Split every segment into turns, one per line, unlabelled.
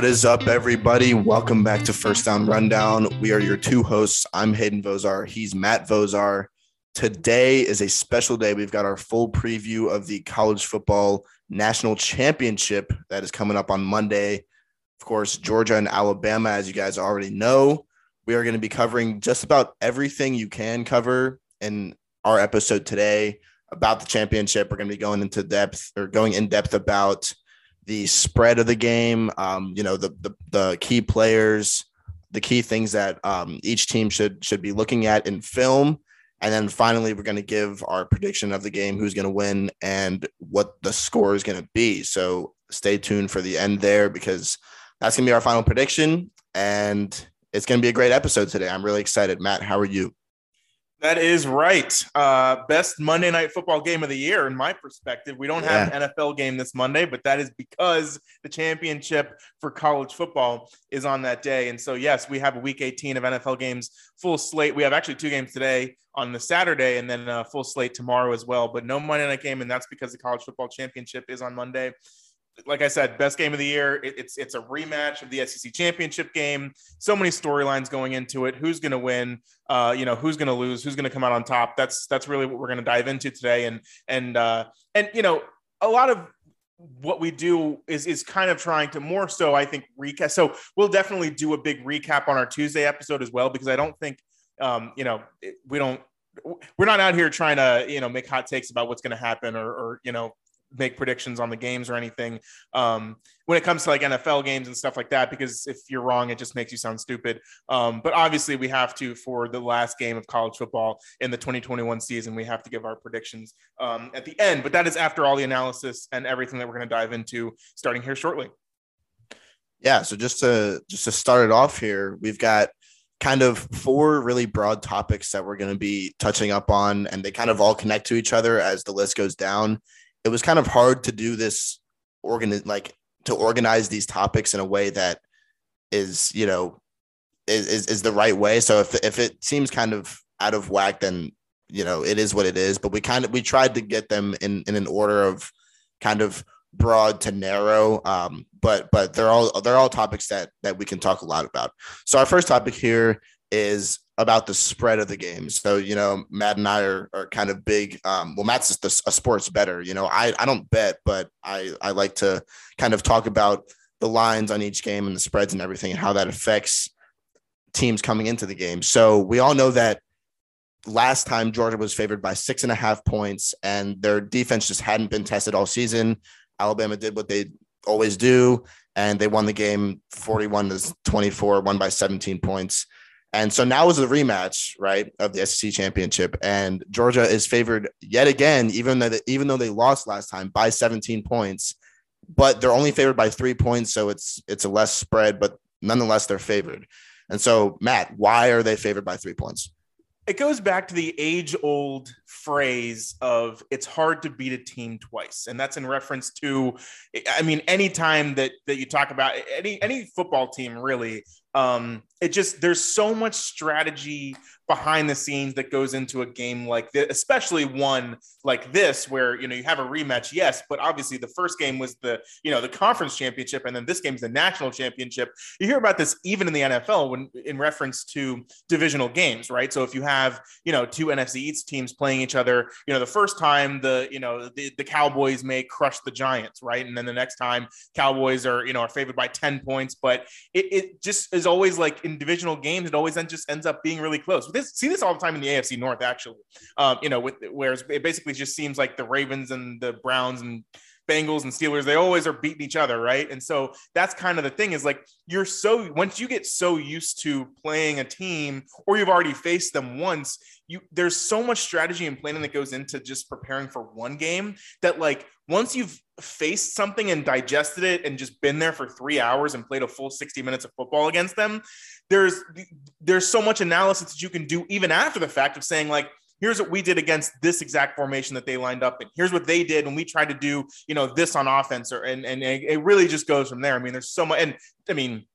What is up, everybody? Welcome back to First Down Rundown. We are your two hosts. I'm Hayden Vozar. He's Matt Vozar. Today is a special day. We've got our full preview of the college football national championship that is coming up on Monday. Of course, Georgia and Alabama, as you guys already know. We are going to be covering just about everything you can cover in our episode today about the championship. We're going to be going into depth or going in depth about the spread of the game, um, you know, the, the, the key players, the key things that um, each team should should be looking at in film. And then finally, we're going to give our prediction of the game, who's going to win, and what the score is going to be. So stay tuned for the end there because that's going to be our final prediction. And it's going to be a great episode today. I'm really excited. Matt, how are you?
That is right. Uh, best Monday night football game of the year, in my perspective. We don't have yeah. an NFL game this Monday, but that is because the championship for college football is on that day. And so, yes, we have a week 18 of NFL games, full slate. We have actually two games today on the Saturday and then a full slate tomorrow as well, but no Monday night game. And that's because the college football championship is on Monday like I said, best game of the year. It, it's it's a rematch of the SEC championship game. So many storylines going into it. Who's going to win? Uh, you know, who's going to lose? Who's going to come out on top? That's that's really what we're going to dive into today. And and uh, and you know, a lot of what we do is is kind of trying to more so I think recap. So we'll definitely do a big recap on our Tuesday episode as well because I don't think um, you know we don't we're not out here trying to you know make hot takes about what's going to happen or, or you know make predictions on the games or anything um, when it comes to like NFL games and stuff like that, because if you're wrong, it just makes you sound stupid. Um, but obviously, we have to for the last game of college football in the 2021 season, we have to give our predictions um, at the end. But that is after all the analysis and everything that we're going to dive into starting here shortly.
Yeah. So just to just to start it off here, we've got kind of four really broad topics that we're going to be touching up on, and they kind of all connect to each other as the list goes down it was kind of hard to do this organ like to organize these topics in a way that is you know is, is, the right way. So if, if it seems kind of out of whack then you know it is what it is. But we kind of we tried to get them in in an order of kind of broad to narrow um but but they're all they're all topics that that we can talk a lot about. So our first topic here is about the spread of the game. So, you know, Matt and I are, are kind of big. Um, well, Matt's just a, a sports bettor. You know, I, I don't bet, but I, I like to kind of talk about the lines on each game and the spreads and everything and how that affects teams coming into the game. So we all know that last time Georgia was favored by six and a half points and their defense just hadn't been tested all season. Alabama did what they always do and they won the game 41 to 24, won by 17 points. And so now is the rematch, right, of the SEC championship, and Georgia is favored yet again, even though they, even though they lost last time by 17 points, but they're only favored by three points, so it's it's a less spread, but nonetheless they're favored. And so, Matt, why are they favored by three points?
it goes back to the age old phrase of it's hard to beat a team twice and that's in reference to i mean anytime that that you talk about any any football team really um it just there's so much strategy behind the scenes that goes into a game like this especially one like this where you know you have a rematch yes but obviously the first game was the you know the conference championship and then this game's the national championship. You hear about this even in the nfl when in reference to divisional games right? So if you have you know two nfc east teams playing each other you know the first time the you know the, the cowboys may crush the giants right? And then the next time cowboys are you know are favored by 10 points but it, it just is always like in divisional games, it always then just ends up being really close. This see this all the time in the AFC North, actually. Um, you know, with whereas it basically just seems like the Ravens and the Browns and Bengals and Steelers, they always are beating each other, right? And so that's kind of the thing is like you're so once you get so used to playing a team or you've already faced them once, you there's so much strategy and planning that goes into just preparing for one game that like once you've faced something and digested it and just been there for three hours and played a full 60 minutes of football against them, there's there's so much analysis that you can do even after the fact of saying like here's what we did against this exact formation that they lined up in. Here's what they did when we tried to do, you know, this on offense or and and it really just goes from there. I mean, there's so much and I mean,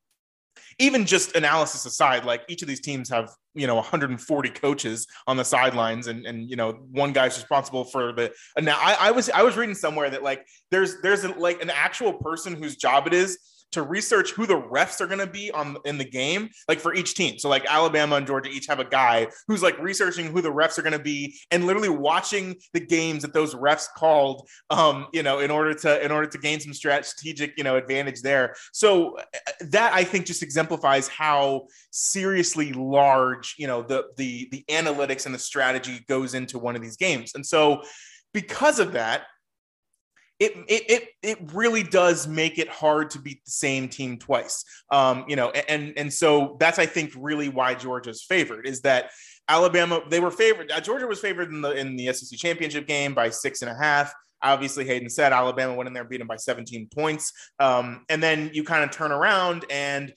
even just analysis aside, like each of these teams have, you know, 140 coaches on the sidelines and and you know, one guy's responsible for the and now I, I was I was reading somewhere that like there's there's a, like an actual person whose job it is to research who the refs are going to be on in the game, like for each team. So like Alabama and Georgia each have a guy who's like researching who the refs are going to be and literally watching the games that those refs called, um, you know, in order to in order to gain some strategic, you know, advantage there. So uh, that I think just exemplifies how seriously large, you know, the the the analytics and the strategy goes into one of these games. And so because of that, it, it it it really does make it hard to beat the same team twice. Um, you know, and and so that's I think really why Georgia's favored is that Alabama they were favored. Uh, Georgia was favored in the in the SEC championship game by six and a half. Obviously, Hayden said Alabama went in there, beat them by 17 points. Um, and then you kind of turn around and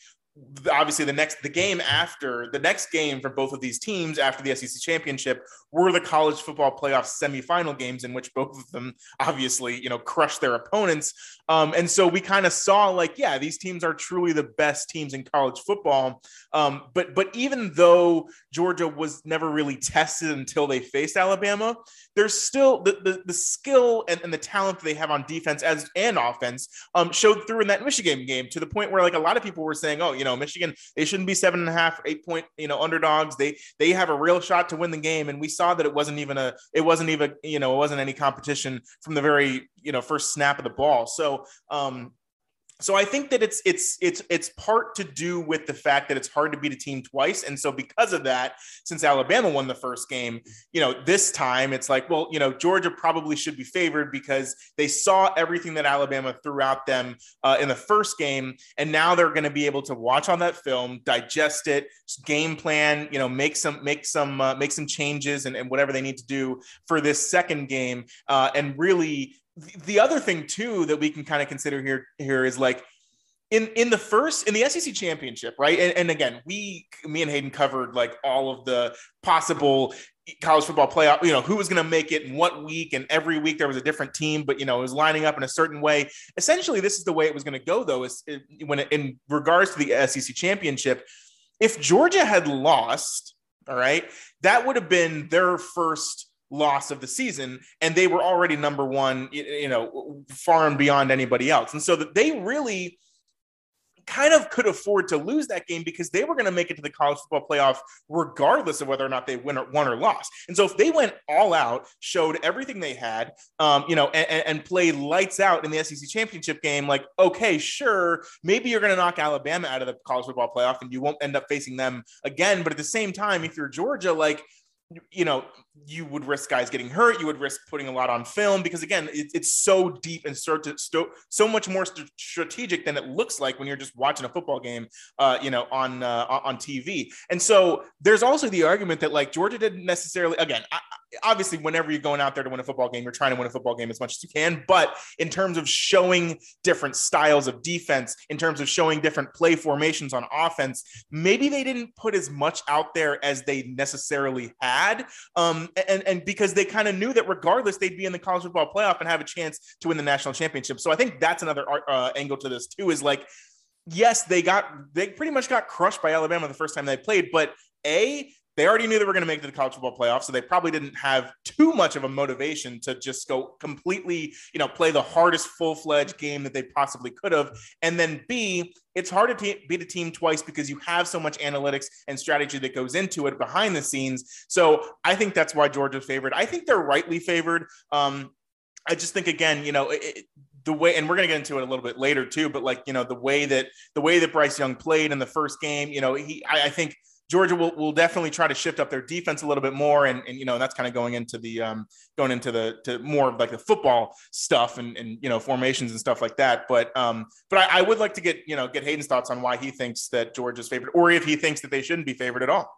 obviously the next the game after the next game for both of these teams after the SEC championship were the college football playoff semifinal games in which both of them obviously you know crushed their opponents. Um, and so we kind of saw like yeah these teams are truly the best teams in college football. Um, but but even though Georgia was never really tested until they faced Alabama there's still the the, the skill and, and the talent they have on defense as and offense um, showed through in that Michigan game to the point where like a lot of people were saying oh you know Michigan they shouldn't be seven and a half eight point you know underdogs. They they have a real shot to win the game. And we saw that it wasn't even a it wasn't even you know it wasn't any competition from the very you know first snap of the ball. So um so I think that it's it's it's it's part to do with the fact that it's hard to beat a team twice, and so because of that, since Alabama won the first game, you know this time it's like, well, you know Georgia probably should be favored because they saw everything that Alabama threw out them uh, in the first game, and now they're going to be able to watch on that film, digest it, game plan, you know, make some make some uh, make some changes and, and whatever they need to do for this second game, uh, and really the other thing too that we can kind of consider here here is like in in the first in the SEC championship, right? And, and, again, we me and Hayden covered like all of the possible college football playoff, you know, who was going to make it in what week, and every week there was a different team, but you know, it was lining up in a certain way. Essentially, this is the way it was going to go, though. Is when it, in regards to the SEC championship, if Georgia had lost, all right, that would have been their first loss of the season and they were already number one you know far and beyond anybody else and so that they really kind of could afford to lose that game because they were going to make it to the college football playoff regardless of whether or not they win or won or lost. And so if they went all out, showed everything they had, um, you know, and, and played lights out in the SEC championship game, like okay, sure, maybe you're going to knock Alabama out of the college football playoff and you won't end up facing them again. But at the same time, if you're Georgia, like you know, you would risk guys getting hurt. You would risk putting a lot on film because, again, it, it's so deep and so, so, much more st- strategic than it looks like when you're just watching a football game, uh, you know, on uh, on TV. And so there's also the argument that like Georgia didn't necessarily. Again, I, obviously, whenever you're going out there to win a football game, you're trying to win a football game as much as you can. But in terms of showing different styles of defense, in terms of showing different play formations on offense, maybe they didn't put as much out there as they necessarily had had. Um, and, and because they kind of knew that regardless, they'd be in the college football playoff and have a chance to win the national championship. So I think that's another uh, angle to this too is like, yes, they got, they pretty much got crushed by Alabama the first time they played, but A, they already knew they were going to make the college football playoff, so they probably didn't have too much of a motivation to just go completely, you know, play the hardest full fledged game that they possibly could have. And then B, it's hard to beat a team twice because you have so much analytics and strategy that goes into it behind the scenes. So I think that's why Georgia's favored. I think they're rightly favored. Um, I just think again, you know, it, the way and we're going to get into it a little bit later too but like you know the way that the way that bryce young played in the first game you know he I, I, think Georgia will, will definitely try to shift up their defense a little bit more, and, and you know that's kind of going into the um, going into the to more of like the football stuff and, and you know formations and stuff like that. But um, but I, I would like to get you know get Hayden's thoughts on why he thinks that Georgia's favored, or if he thinks that they shouldn't be favored at all.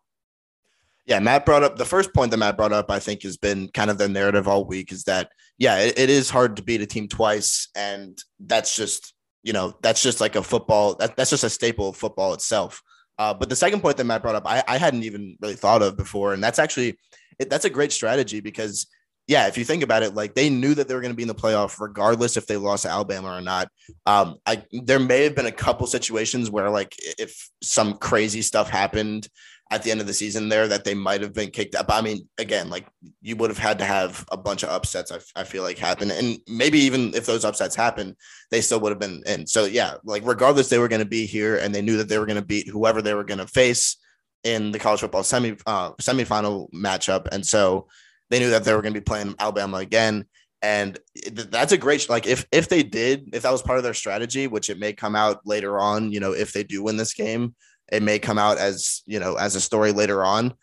Yeah, Matt brought up the first point that Matt brought up. I think has been kind of the narrative all week is that yeah, it, it is hard to beat a team twice, and that's just you know that's just like a football that, that's just a staple of football itself. Uh, but the second point that Matt brought up, I, I hadn't even really thought of before, and that's actually it, that's a great strategy because yeah, if you think about it, like they knew that they were going to be in the playoff regardless if they lost to Alabama or not. Um, I there may have been a couple situations where like if some crazy stuff happened, at the end of the season there that they might have been kicked out. But I mean, again, like you would have had to have a bunch of upsets, I, I feel like happen. And maybe even if those upsets happen, they still would have been in. So yeah, like regardless, they were going to be here and they knew that they were going to beat whoever they were going to face in the college football semi uh, semifinal matchup. And so they knew that they were going to be playing Alabama again. And that's a great like if if they did if that was part of their strategy, which it may come out later on, you know, if they do win this game, it may come out as you know as a story later on.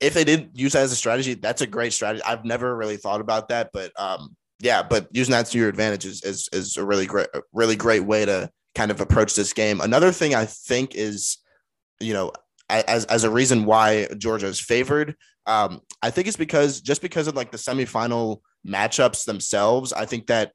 If they did use that as a strategy, that's a great strategy. I've never really thought about that, but um, yeah, but using that to your advantage is is, is a really great really great way to kind of approach this game. Another thing I think is, you know, as as a reason why Georgia is favored. Um, I think it's because just because of like the semifinal matchups themselves. I think that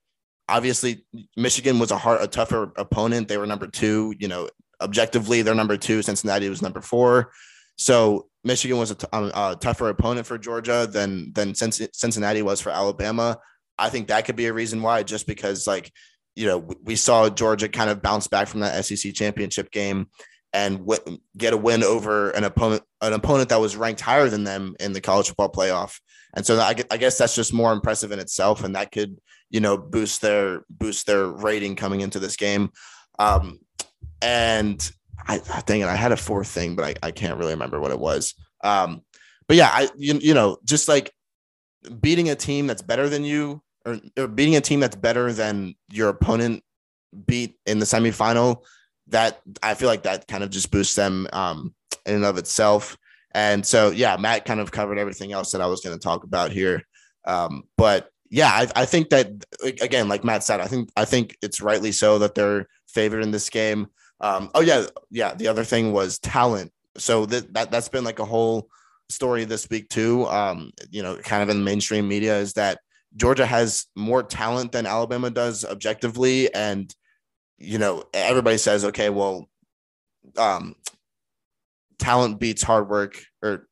obviously Michigan was a hard, a tougher opponent. They were number two. You know, objectively, they're number two. Cincinnati was number four. So Michigan was a, t- um, a tougher opponent for Georgia than than Cincinnati was for Alabama. I think that could be a reason why, just because like you know we saw Georgia kind of bounce back from that SEC championship game and w- get a win over an opponent an opponent that was ranked higher than them in the college football playoff. And so I, I guess that's just more impressive in itself, and that could you know boost their boost their rating coming into this game. Um, and I, dang it, I had a fourth thing, but I, I can't really remember what it was. Um, but yeah, I you, you know just like beating a team that's better than you, or, or beating a team that's better than your opponent beat in the semifinal. That I feel like that kind of just boosts them um, in and of itself. And so, yeah, Matt kind of covered everything else that I was going to talk about here. Um, but yeah, I, I, think that again, like Matt said, I think I think it's rightly so that they're favored in this game. Um, oh yeah, yeah. The other thing was talent. So that, that that's been like a whole story this week too. Um, you know, kind of in the mainstream media is that Georgia has more talent than Alabama does objectively, and you know everybody says, okay, well, um, talent beats hard work or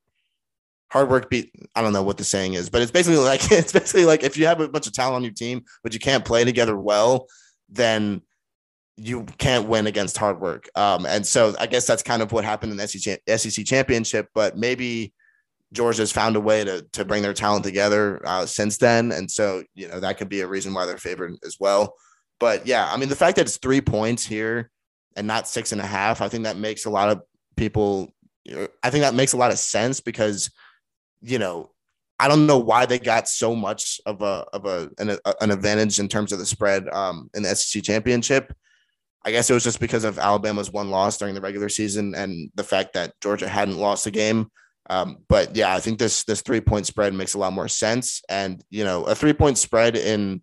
hard work beat I don't know what the saying is, but it's basically like it's basically like if you have a bunch of talent on your team, but you can't play together well, then you can't win against hard work. Um, and so I guess that's kind of what happened in the SEC, SEC championship, but maybe Georgia's found a way to to bring their talent together uh, since then, and so you know that could be a reason why they're favored as well. But yeah, I mean the fact that it's three points here and not six and a half, I think that makes a lot of people I think that makes a lot of sense because, you know, I don't know why they got so much of a of a an, an advantage in terms of the spread um, in the SEC championship. I guess it was just because of Alabama's one loss during the regular season and the fact that Georgia hadn't lost a game. Um, but yeah, I think this this three point spread makes a lot more sense. And you know, a three point spread in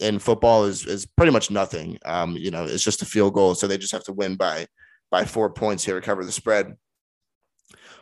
in football is is pretty much nothing. Um, you know, it's just a field goal, so they just have to win by by four points here to cover the spread.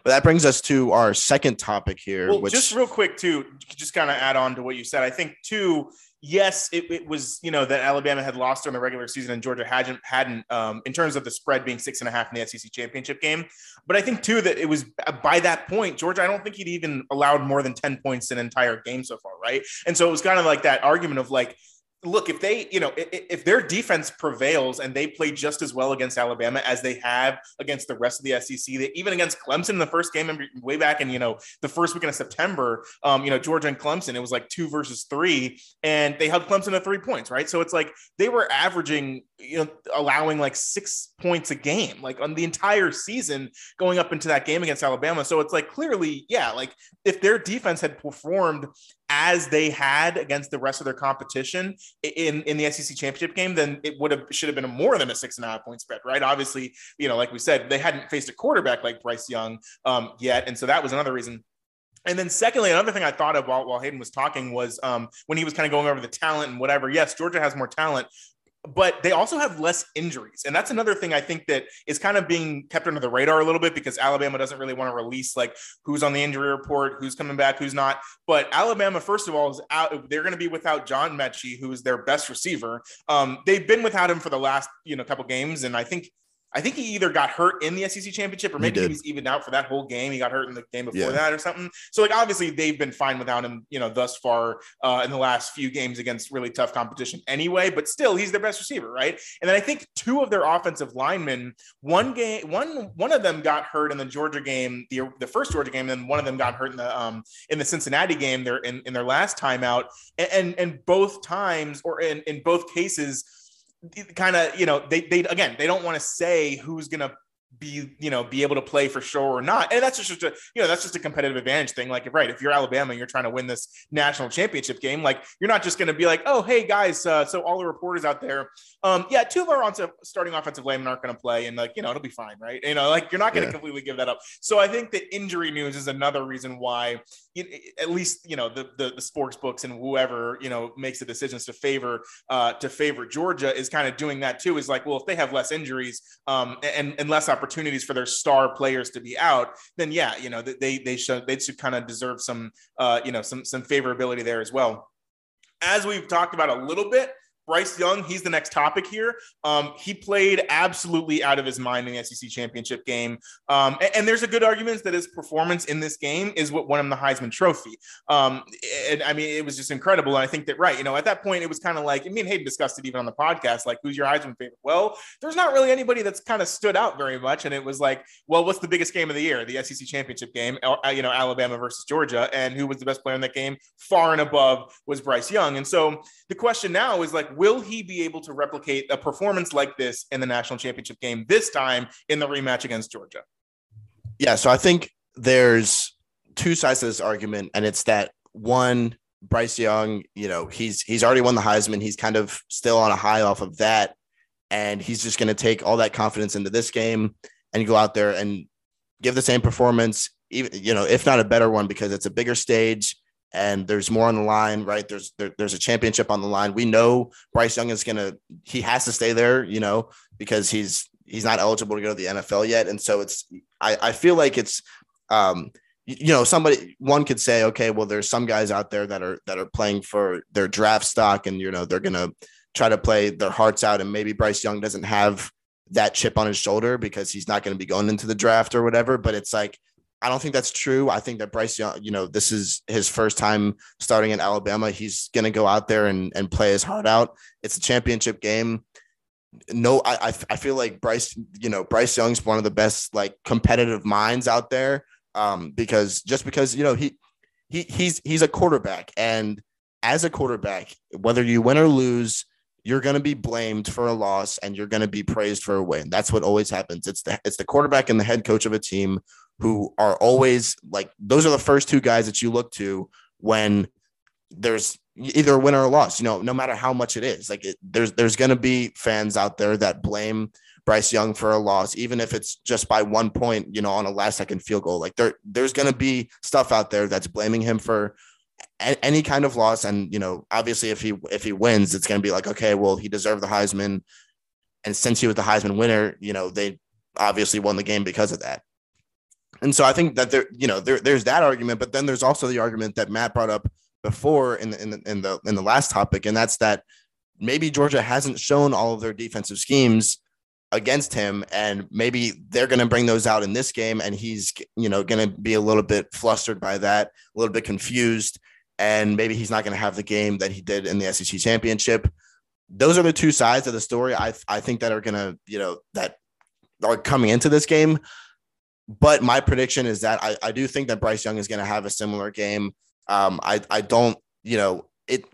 But that brings us to our second topic here.
Well, which... just real quick, too, just kind of add on to what you said. I think, too, yes, it, it, was, you know, that Alabama had lost during the regular season and Georgia hadn't, hadn't um, in terms of the spread being six and a half in the SEC championship game. But I think, too, that it was by that point, Georgia, I don't think he'd even allowed more than 10 points in an entire game so far, right? And so it was kind of like that argument of like, look, if they, you know, if, their defense prevails and they play just as well against Alabama as they have against the rest of the SEC, they, even against Clemson in the first game way back in, you know, the first weekend of September, um, you know, Georgia and Clemson, it was like two versus three, and they held Clemson to three points, right? So it's like they were averaging, you know, allowing like six points a game, like on the entire season going up into that game against Alabama. So it's like clearly, yeah, like if their defense had performed as they had against the rest of their competition in, in the SEC championship game, then it would have should have been more than a six and a half point spread, right? Obviously, you know, like we said, they hadn't faced a quarterback like Bryce Young um, yet, and so that was another reason. And then, secondly, another thing I thought of while, while Hayden was talking was um, when he was kind of going over the talent and whatever. Yes, Georgia has more talent, but they also have less injuries. And that's another thing I think that is kind of being kept under the radar a little bit because Alabama doesn't really want to release like who's on the injury report, who's coming back, who's not. But Alabama, first of all, is out. They're going to be without John Metchie, who is their best receiver. Um, they've been without him for the last, you know, couple games. And I think I think he either got hurt in the SEC championship or maybe he, he was even out for that whole game. He got hurt in the game before yeah. that or something. So like obviously they've been fine without him, you know, thus far uh, in the last few games against really tough competition anyway. But still, he's their best receiver, right? And then I think two of their offensive linemen, one game, one one of them got hurt in the Georgia game, the the first Georgia game, and then one of them got hurt in the um in the Cincinnati game. There in, in their last timeout, and, and and both times or in in both cases kind of you know they they again they don't want to say who's going to be you know be able to play for sure or not. And that's just a you know that's just a competitive advantage thing. Like right if you're alabama and you're trying to win this national championship game like you're not just going to be like oh hey guys uh, so all the reporters out there um yeah two of our on- starting offensive linemen aren't going to play and like you know it'll be fine right? You know like you're not going to yeah. completely give that up. So i think that injury news is another reason why at least you know the, the, the sports books and whoever you know makes the decisions to favor uh to favor georgia is kind of doing that too is like well if they have less injuries um and and less opportunities for their star players to be out, then yeah, you know, they they should they should kind of deserve some uh, you know, some some favorability there as well. As we've talked about a little bit, Bryce Young, he's the next topic here. Um, he played absolutely out of his mind in the SEC championship game. Um, and, and, there's a good argument that his performance in this game is what won him the Heisman Trophy. Um, and I mean, it was just incredible. And I think that, right, you know, at that point, it was kind of like, I mean, Hayden discussed it even on the podcast, like, who's your Heisman favorite? Well, there's not really anybody that's kind of stood out very much. And it was like, well, what's the biggest game of the year? The SEC championship game, uh, you know, Alabama versus Georgia. And who was the best player in that game? Far and above was Bryce Young. And so the question now is like, will he be able to replicate a performance like this in the national championship game this time in the rematch against Georgia?
Yeah, so I think there's two sides to this argument, and it's that one, Bryce Young, you know, he's he's already won the Heisman. He's kind of still on a high off of that, and he's just going to take all that confidence into this game and go out there and give the same performance, even you know, if not a better one, because it's a bigger stage and there's more on the line, right? There's there, there's a championship on the line. We know Bryce Young is gonna he has to stay there, you know, because he's he's not eligible to go to the NFL yet, and so it's I I feel like it's um you know somebody one could say okay well there's some guys out there that are that are playing for their draft stock and you know they're gonna try to play their hearts out and maybe Bryce Young doesn't have that chip on his shoulder because he's not going to be going into the draft or whatever but it's like I don't think that's true. I think that Bryce Young, you know, this is his first time starting in Alabama. He's going to go out there and, and play his heart out. It's a championship game. No, I, I feel like Bryce, you know, Bryce Young's one of the best like competitive minds out there. Um, because just because you know he he he's he's a quarterback, and as a quarterback, whether you win or lose, you're going to be blamed for a loss and you're going to be praised for a win. That's what always happens. It's the it's the quarterback and the head coach of a team who are always like those are the first two guys that you look to when there's either a win or a loss. You know, no matter how much it is, like it, there's there's going to be fans out there that blame Bryce Young for a loss, even if it's just by one point. You know, on a last second field goal. Like there there's going to be stuff out there that's blaming him for a- any kind of loss. And you know, obviously, if he if he wins, it's going to be like, okay, well, he deserved the Heisman, and since he was the Heisman winner, you know, they obviously won the game because of that. And so I think that there, you know, there, there's that argument, but then there's also the argument that Matt brought up before in the, in the in the in the last topic, and that's that maybe Georgia hasn't shown all of their defensive schemes against him, and maybe they're going to bring those out in this game, and he's you know going to be a little bit flustered by that, a little bit confused, and maybe he's not going to have the game that he did in the SEC championship. Those are the two sides of the story. I I think that are going to you know that are coming into this game. But my prediction is that I, I do think that Bryce Young is going to have a similar game. Um, I, I don't, you know, it,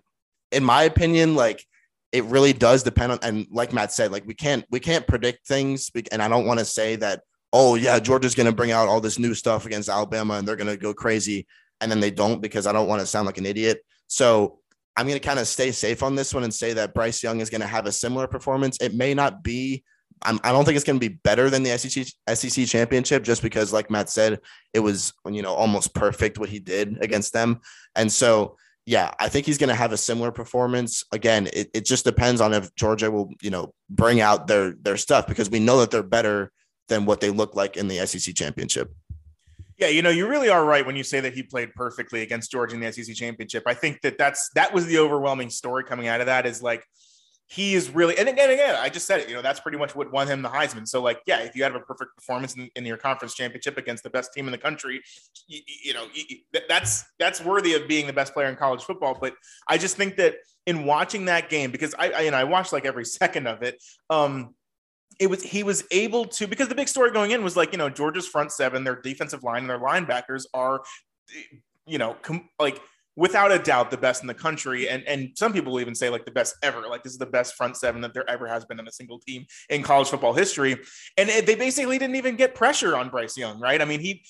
in my opinion, like it really does depend on, and like Matt said, like we can't, we can't predict things. And I don't want to say that, oh yeah, Georgia's going to bring out all this new stuff against Alabama and they're going to go crazy. And then they don't because I don't want to sound like an idiot. So I'm going to kind of stay safe on this one and say that Bryce Young is going to have a similar performance. It may not be I'm, I do not think it's going to be better than the SEC SEC championship just because, like Matt said, it was you know almost perfect what he did against them, and so yeah, I think he's going to have a similar performance. Again, it, it just depends on if Georgia will you know bring out their their stuff because we know that they're better than what they look like in the SEC championship.
Yeah, you know, you really are right when you say that he played perfectly against Georgia in the SEC championship. I think that that's that was the overwhelming story coming out of that is like he is really, and again, again, I just said it, you know, that's pretty much what won him the Heisman. So, like, yeah, if you have a perfect performance in, in your conference championship against the best team in the country, you, you know, you, that's that's worthy of being the best player in college football. But I just think that in watching that game, because I, I know, I watched like every second of it, um, it was he was able to because the big story going in was like you know Georgia's front seven, their defensive line, and their linebackers are, you know, com- like without a doubt the best in the country. And and some people will even say like the best ever like this is the best front seven that there ever has been in a single team in college football history. And they basically didn't even get pressure on Bryce Young right? I mean he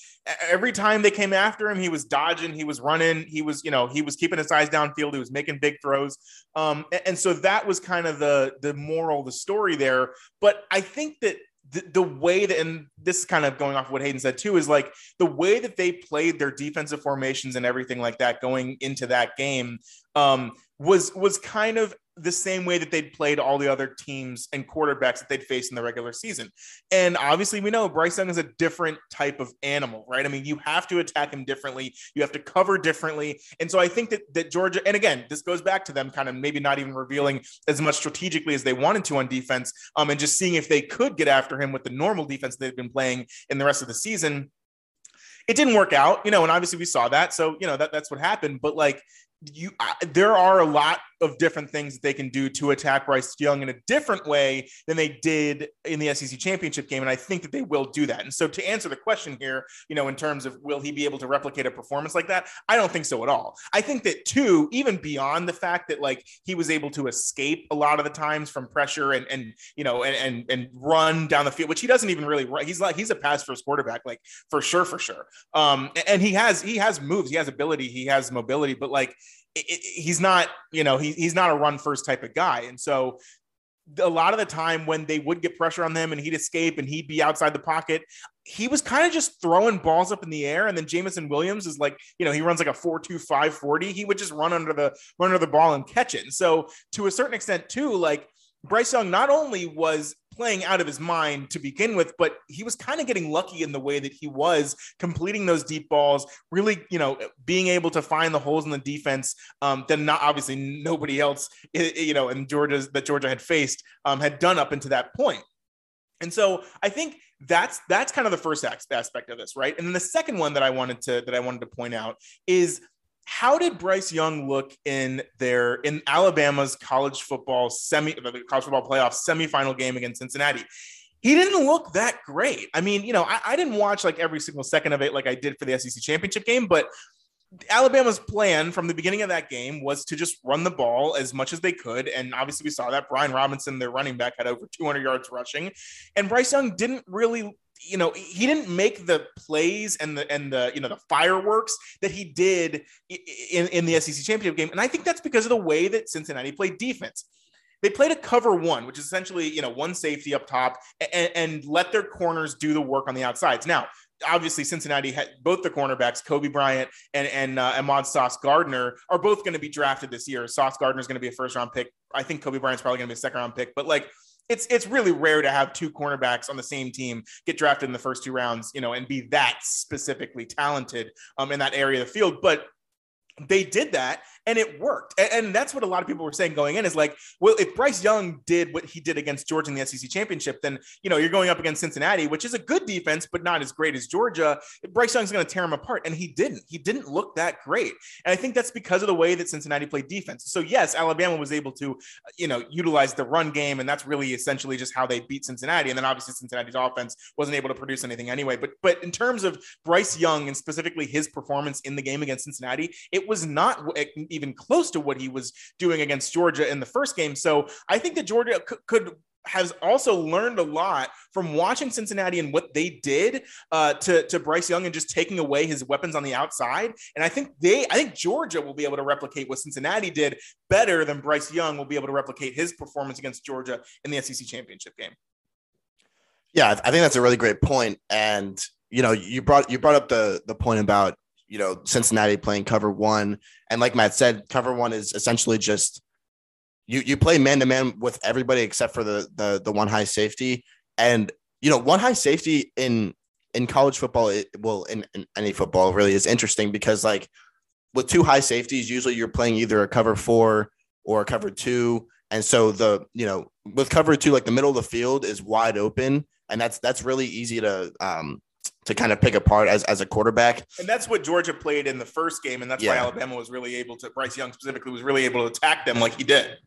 every time they came after him he was dodging he was running he was you know he was keeping his eyes downfield he was making big throws. Um and, and so that was kind of the the moral the story there. But I think that the, the way that, and this is kind of going off what Hayden said too, is like the way that they played their defensive formations and everything like that going into that game um, was was kind of the same way that they'd played all the other teams and quarterbacks that they'd faced in the regular season. And obviously, we know Bryce Young is a different type of animal, right? I mean, you have to attack him differently, you have to cover differently. And so I think that, that Georgia, and again, this goes back to them kind of maybe not even revealing as much strategically as they wanted to on defense, um, and just seeing if they could get after him with the normal defense they've been playing in the rest of the season it didn't work out, you know, and obviously we saw that. So, you know, that that's what happened. But like you there are a lot of different things that they can do to attack Bryce Young in a different way than they did in the SEC championship game. And I think that they will do that. And so to answer the question here, you know, in terms of will he be able to replicate a performance like that? I don't think so at all. I think that too, even beyond the fact that like he was able to escape a lot of the times from pressure and and you know and and, and run down the field, which he doesn't even really run. He's like he's a pass first quarterback, like for sure, for sure. Um, and he has he has moves, he has ability, he has mobility, but like he's not, you know, he, he's not a run first type of guy. And so a lot of the time when they would get pressure on him and he'd escape and he'd be outside the pocket, he was kind of just throwing balls up in the air. And then Jameson Williams is like, you know, he runs like a 4 2 5 40. He would just run under the run under the ball and catch it. And so to a certain extent, too, like Bryce Young not only was playing out of his mind to begin with, but he was kind of getting lucky in the way that he was completing those deep balls, really, you know, being able to find the holes in the defense um, that not obviously nobody else, you know, in Georgia's that Georgia had faced um, had done up into that point. And so I think that's that's kind of the first aspect of this, right? And then the second one that I wanted to that I wanted to point out is how did Bryce Young look in their in Alabama's college football semi the college football playoff semifinal game against Cincinnati? He didn't look that great. I mean, you know, I, I didn't watch like every single second of it like I did for the SEC championship game, but Alabama's plan from the beginning of that game was to just run the ball as much as they could. And obviously, we saw that Brian Robinson, their running back, had over 200 yards rushing. And Bryce Young didn't really you know he didn't make the plays and the and the you know the fireworks that he did in, in the SEC championship game and I think that's because of the way that Cincinnati played defense they played a cover one which is essentially you know one safety up top and, and let their corners do the work on the outsides now obviously Cincinnati had both the cornerbacks, Coby Bryant and and uh, Ahmad Sauce Gardner, are both going to be drafted this year. Sauce Gardner is going to be a first round pick. I think Coby Bryant's probably going to be a second round pick, but like it's it's really rare to have two cornerbacks on the same team get drafted in the first two rounds, you know, and be that specifically talented um, in that area of the field. But they did that and it worked. And, and, that's what a lot of people were saying going in is like, well, if Bryce Young did what he did against Georgia in the SEC championship, then you know you're going up against Cincinnati, which is a good defense, but not as great as Georgia. Bryce Young's going to tear him apart, and he didn't. He didn't look that great, and I think that's because of the way that Cincinnati played defense. So yes, Alabama was able to, you know, utilize the run game, and that's really essentially just how they beat Cincinnati. And then obviously Cincinnati's offense wasn't able to produce anything anyway. But but in terms of Bryce Young and specifically his performance in the game against Cincinnati, it was not even close to what he was doing against Georgia in the first game. So I think that Georgia c- could has also learned a lot from watching Cincinnati and what they did uh, to, to Bryce Young and just taking away his weapons on the outside. And I think they, I think Georgia will be able to replicate what Cincinnati did better than Bryce Young will be able to replicate his performance against Georgia in the SEC championship game.
Yeah, I think that's a really great point. And you know, you brought you brought up the the point about you know Cincinnati playing cover one, and like Matt said, cover one is essentially just you you play man to man with everybody except for the the the one high safety, and you know one high safety in in college football, it, well in, in any football really is interesting because like with two high safeties, usually you're playing either a cover four or a cover two, And so the, you know, with cover two, like the middle of the field is wide open. And that's that's really easy to um to kind of pick apart as, as a quarterback.
And that's what Georgia played in the first game. And that's yeah. why Alabama was really able to Bryce Young specifically was really able to attack them like he did.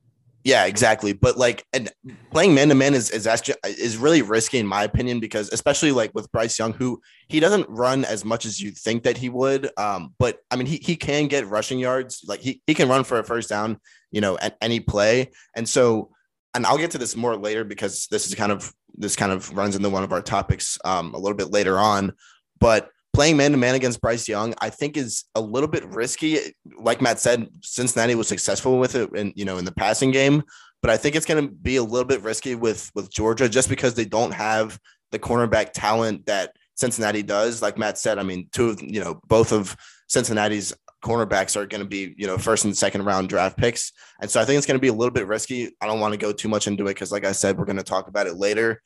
Yeah, exactly. But like, and playing man to man is is actually is really risky in my opinion because especially like with Bryce Young, who he doesn't run as much as you think that he would. Um, but I mean, he he can get rushing yards. Like he he can run for a first down, you know, at any play. And so, and I'll get to this more later because this is kind of this kind of runs into one of our topics um a little bit later on. But playing man to man against Bryce Young, I think is a little bit risky. Like Matt said, Cincinnati was successful with it and you know in the passing game, but I think it's going to be a little bit risky with with Georgia just because they don't have the cornerback talent that Cincinnati does. Like Matt said, I mean, two of you know both of Cincinnati's cornerbacks are going to be you know first and second round draft picks, and so I think it's going to be a little bit risky. I don't want to go too much into it because, like I said, we're going to talk about it later,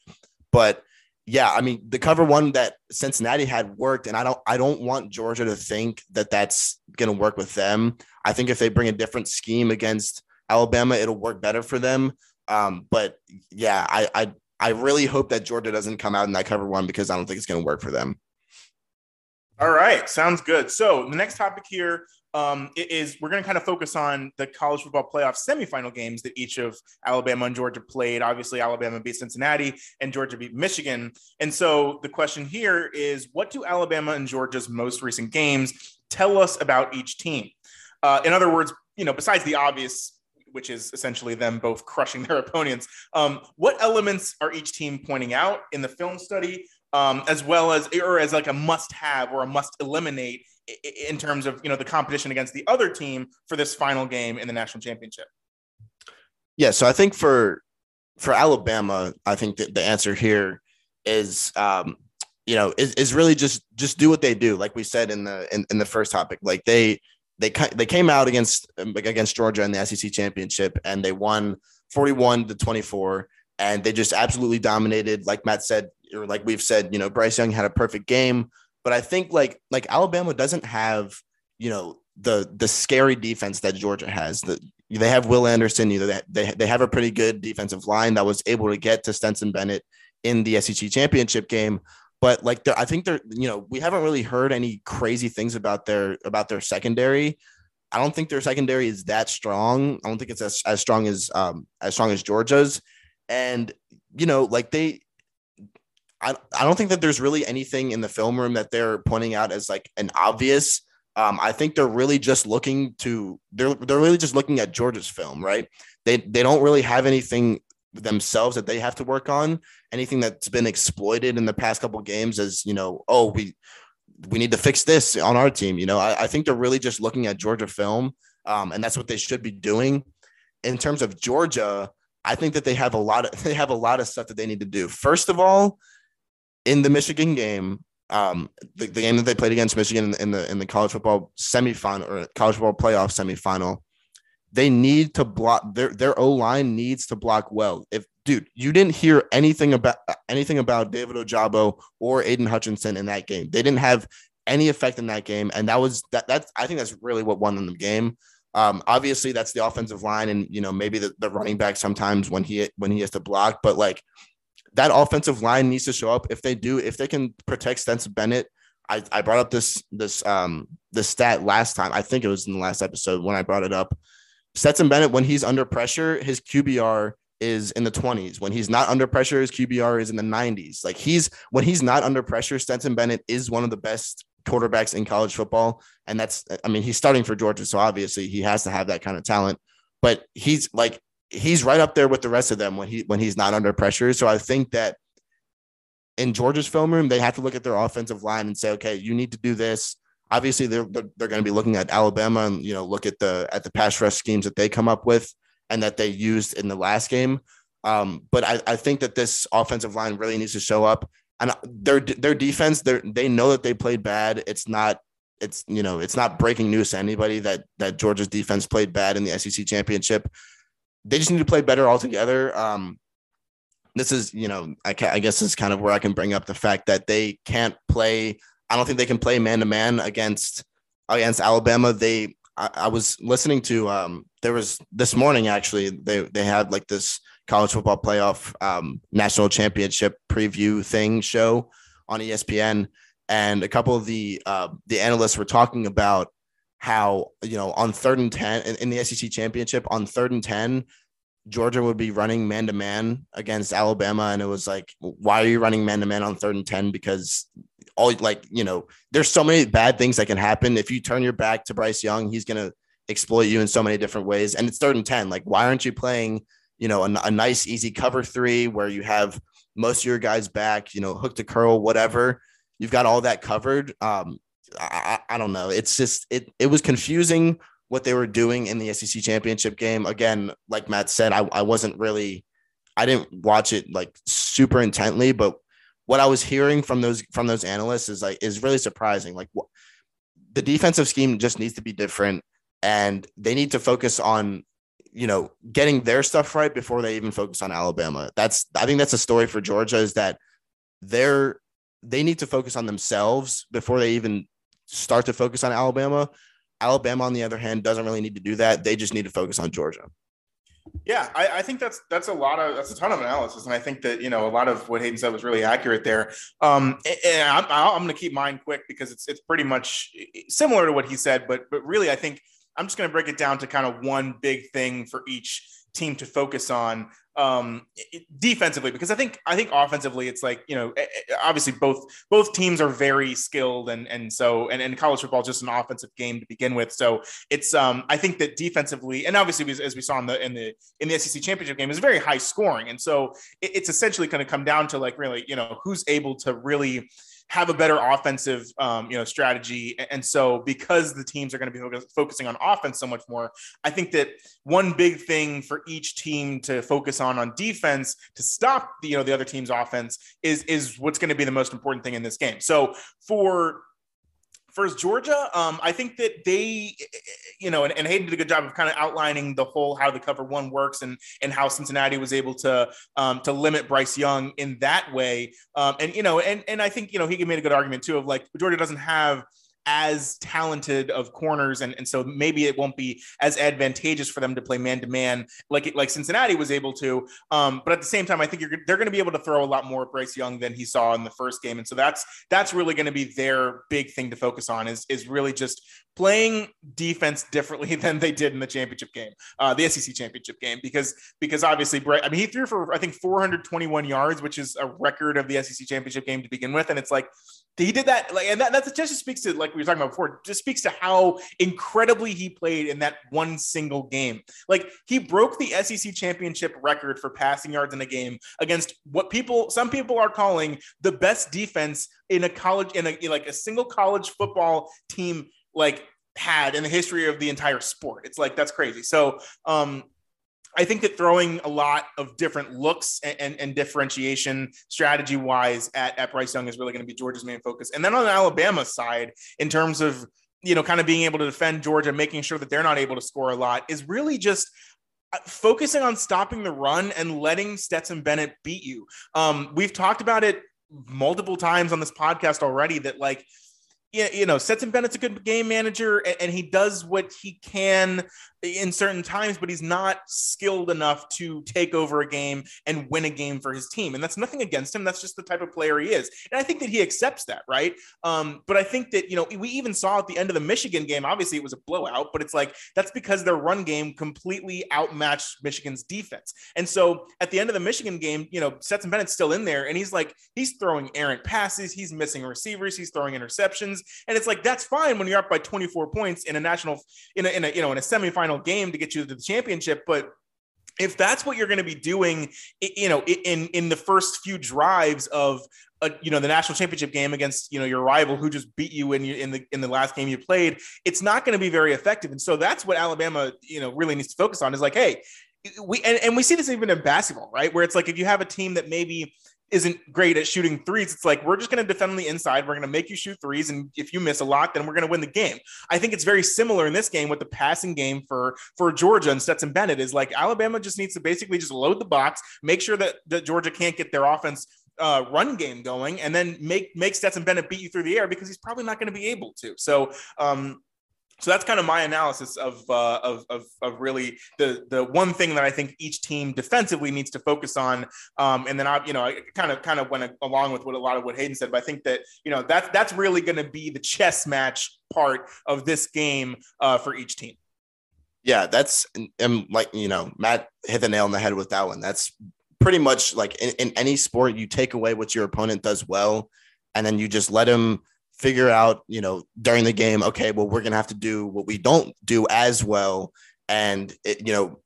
but yeah, I mean the cover one that Cincinnati had worked, and I don't I don't want Georgia to think that that's going to work with them. I think if they bring a different scheme against Alabama, it'll work better for them. Um, but yeah, I, I I really hope that Georgia doesn't come out in that cover one because I don't think it's going to work for them.
All right, sounds good. So the next topic here um, is we're going to kind of focus on the college football playoff semifinal games that each of Alabama and Georgia played. Obviously, Alabama beat Cincinnati and Georgia beat Michigan. And so the question here is what do Alabama and Georgia's most recent games tell us about each team? Uh, in other words, you know, besides the obvious, which is essentially them both crushing their opponents, um, what elements are each team pointing out in the film study? Um, as well as or as like a must have or a must eliminate in terms of you know the competition against the other team for this final game in the national championship?
Yeah, so I think for for Alabama, I think that the answer here is um, you know is, is really just just do what they do, like we said in the in, in the first topic. Like they they they came out against against Georgia in the SEC championship and they won 41 to 24 and they just absolutely dominated like Matt said or like we've said you know Bryce Young had a perfect game but I think like like Alabama doesn't have you know the the scary defense that Georgia has. The, they have Will Anderson. You know they, they have a pretty good defensive line that was able to get to Stetson Bennett in the SEC championship game. But like I think they're you know we haven't really heard any crazy things about their about their secondary. I don't think their secondary is that strong. I don't think it's as, as strong as um as strong as Georgia's. And you know, like they I, I don't think that there's really anything in the film room that they're pointing out as like an obvious. Um, I think they're really just looking to they're they're really just looking at Georgia's film, right? They they don't really have anything themselves that they have to work on. Anything that's been exploited in the past couple games as you know, oh we we need to fix this on our team. You know, I, I think they're really just looking at Georgia film, um, and that's what they should be doing. In terms of Georgia, I think that they have a lot of they have a lot of stuff that they need to do. First of all, in the Michigan game, um, the, the, game that they played against Michigan in, in, the in the college football semifinal or college football playoff semifinal, they need to block their their O line needs to block well. If dude, you didn't hear anything about anything about David Ojabo or Aidan Hutchinson in that game. They didn't have any effect in that game, and that was that. That's I think that's really what won them the game. Um, obviously, that's the offensive line, and you know maybe the, the running back sometimes when he when he has to block, but like that offensive line needs to show up. If they do, if they can protect Stetson Bennett, I, I brought up this this um this stat last time. I think it was in the last episode when I brought it up. Stetson Bennett, when he's under pressure, his QBR is in the 20s. When he's not under pressure, his QBR is in the 90s. Like he's when he's not under pressure, Stetson Bennett is one of the best quarterbacks in college football. And that's I mean, he's starting for Georgia, so obviously he has to have that kind of talent. But he's like he's right up there with the rest of them when he when he's not under pressure. So I think that in Georgia's film room, they have to look at their offensive line and say, okay, you need to do this. Obviously, they're they're, going to be looking at Alabama and you know look at the at the pass rush schemes that they come up with and that they used in the last game. Um, but I, I think that this offensive line really needs to show up. And their their defense, they they know that they played bad. It's not it's you know it's not breaking news to anybody that that Georgia's defense played bad in the SEC championship they just need to play better altogether. Um, this is, you know, I, I guess this is kind of where I can bring up the fact that they can't play. I don't think they can play man to man against against Alabama. They, I, I was listening to um, there was this morning actually they they had like this college football playoff um, national championship preview thing show on ESPN, and a couple of the uh, the analysts were talking about how you know on third and ten in, in the SEC championship on third and ten Georgia would be running man to man against Alabama. And it was like, why are you running man to man on third and 10? Because all like, you know, there's so many bad things that can happen. If you turn your back to Bryce Young, he's to exploit you in so many different ways. And it's third and 10. Like, why aren't you playing, you know, a, a nice, easy cover three where you have most of your guys back, you know, hook to curl, whatever. You've got all that covered. Um, I, I, don't know. It's just, it, it was confusing what they were doing in the SEC championship game. Again, like Matt said, I, I wasn't really, I didn't watch it like super intently, but what I was hearing from those from those analysts is like is really surprising. Like the defensive scheme just needs to be different, and they need to focus on you know getting their stuff right before they even focus on Alabama. That's I think that's a story for Georgia is that they're they need to focus on themselves before they even start to focus on Alabama Alabama, on the other hand, doesn't really need to do that. They just need to focus on Georgia.
Yeah, I, I, think that's that's a lot of that's a ton of analysis, and I think that you know a lot of what Hayden said was really accurate there. Um, and I'm, I'm going to keep mine quick because it's it's pretty much similar to what he said, but but really I think I'm just going to break it down to kind of one big thing for each team to focus on um, defensively because I think I think offensively it's like you know obviously both both teams are very skilled and and so and, and college football is just an offensive game to begin with. So it's um I think that defensively and obviously as we saw in the in the in the SEC championship game is very high scoring. And so it's essentially going to come down to like really you know who's able to really have a better offensive, um, you know, strategy. And so, because the teams are going to be focusing on offense so much more, I think that one big thing for each team to focus on on defense to stop the, you know the other team's offense is is what's going to be the most important thing in this game. So for First, Georgia, um, I think that they, you know, and, and Hayden did a good job of kind of outlining the whole how the cover one works and and how Cincinnati was able to um, to limit Bryce Young in that way. Um, and you know, and and I think you know he made a good argument too of like Georgia doesn't have as talented of corners, and, and so maybe it won't be as advantageous for them to play man to man like like Cincinnati was able to. Um, but at the same time, I think they're going to be able to throw a lot more at Bryce Young than he saw in the first game, and so that's that's really going to be their big thing to focus on is is really just playing defense differently than they did in the championship game, uh, the SEC championship game, because because obviously, Bryce I mean, he threw for I think 421 yards, which is a record of the SEC championship game to begin with, and it's like he did that like and that, that just speaks to like we were talking about before just speaks to how incredibly he played in that one single game. Like he broke the sec championship record for passing yards in a game against what people some people are calling the best defense in a college in a in like a single college football team like had in the history of the entire sport. It's like that's crazy. So um I think that throwing a lot of different looks and, and, and differentiation strategy wise at, at Bryce Young is really going to be Georgia's main focus. And then on Alabama side, in terms of, you know, kind of being able to defend Georgia, making sure that they're not able to score a lot is really just uh, focusing on stopping the run and letting Stetson Bennett beat you. Um, we've talked about it multiple times on this podcast already that like you know, Stetson Bennett's a good game manager and he does what he can in certain times, but he's not skilled enough to take over a game and win a game for his team. And that's nothing against him. That's just the type of player he is. And I think that he accepts that, right? Um, but I think that, you know, we even saw at the end of the Michigan game, obviously it was a blowout, but it's like that's because their run game completely outmatched Michigan's defense. And so at the end of the Michigan game, you know, Stetson Bennett's still in there and he's like, he's throwing errant passes, he's missing receivers, he's throwing interceptions. And it's like, that's fine when you're up by 24 points in a national, in a, in a you know, in a semifinal final game to get you to the championship. But if that's what you're going to be doing, you know, in in the first few drives of a, you know the national championship game against you know your rival who just beat you in in the in the last game you played, it's not going to be very effective. And so that's what Alabama you know really needs to focus on is like, hey, we and, and we see this even in basketball, right? Where it's like if you have a team that maybe isn't great at shooting threes, it's like we're just going to defend the inside. We're going to make you shoot threes, and if you miss a lot, then we're going to win the game. I think it's very similar in this game with the passing game for for Georgia and Stetson Bennett. Is like Alabama just needs to basically just load the box, make sure that that Georgia can't get their offense uh, run game going, and then make make Stetson Bennett beat you through the air because he's probably not going to be able to. So. Um, so that's kind of my analysis of, uh, of, of, of, really the, the one thing that I think each team defensively needs to focus on. Um, and then I, you know, I kind of, kind of went along with what a lot of what Hayden said, but I think that, you know, that's, that's really going to be the chess match part of this game uh, for each team.
Yeah, that's and like you know, Matt hit the nail on the head with that one. That's pretty much like in, in any sport, you take away what your opponent does well, and then you just let him figure out, you know, during the game, okay, well, we're gonna have to do what we don't do as well, and it, you know,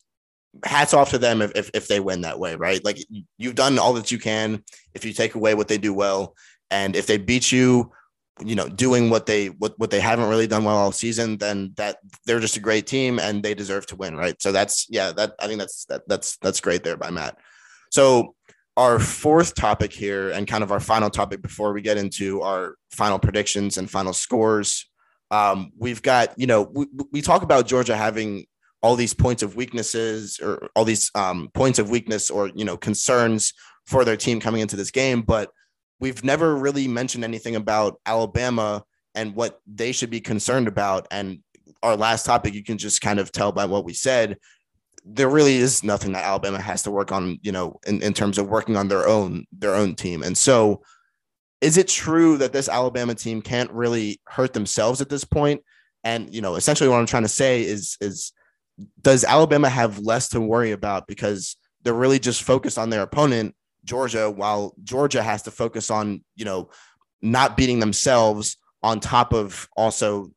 hats off to them if, if, if they win that way, right? Like you've done all that you can. If you take away what they do well, and if they beat you you know doing what they what, what they haven't really done well all season then that they're just a great team and they deserve to win right so that's yeah that i think that's that that's that's great there by matt so our fourth topic here and kind of our final topic before we get into our final predictions and final scores um, we've got you know we, we talk about georgia having all these points of weaknesses or all these um, points of weakness or you know concerns for their team coming into this game but we've never really mentioned anything about Alabama and what they should be concerned about. And our last topic, you can just kind of tell by what we said, there really is nothing that Alabama has to work on, you know, in, in terms of working on their own their own team. And so is it true that this Alabama team can't really hurt themselves at this point? And you know, essentially what I'm trying to say is is does Alabama have less to worry about because they're really just focused on their opponent Georgia, while Georgia has to focus on, you know, not beating themselves on top of also,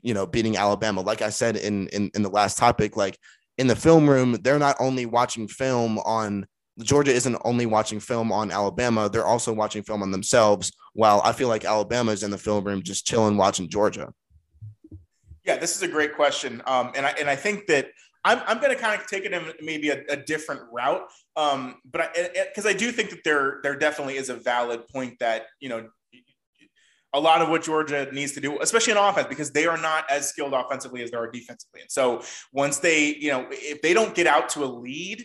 you know, beating Alabama. Like I said in in, in the last topic, like in the film room, they're not only watching film on Georgia isn't only watching film on Alabama, they're also watching film on themselves. While I feel like Alabama is in the film room just chilling watching Georgia.
Yeah, this is a great question. Um, and I and I think that I'm, I'm going to kind of take it in maybe a, a different route. Um, but because I, I, do think that there, there definitely is a valid point that, you know, a lot of what Georgia needs to do, especially in offense, because they are not as skilled offensively as they are defensively. And so once they, you know, if they don't get out to a lead,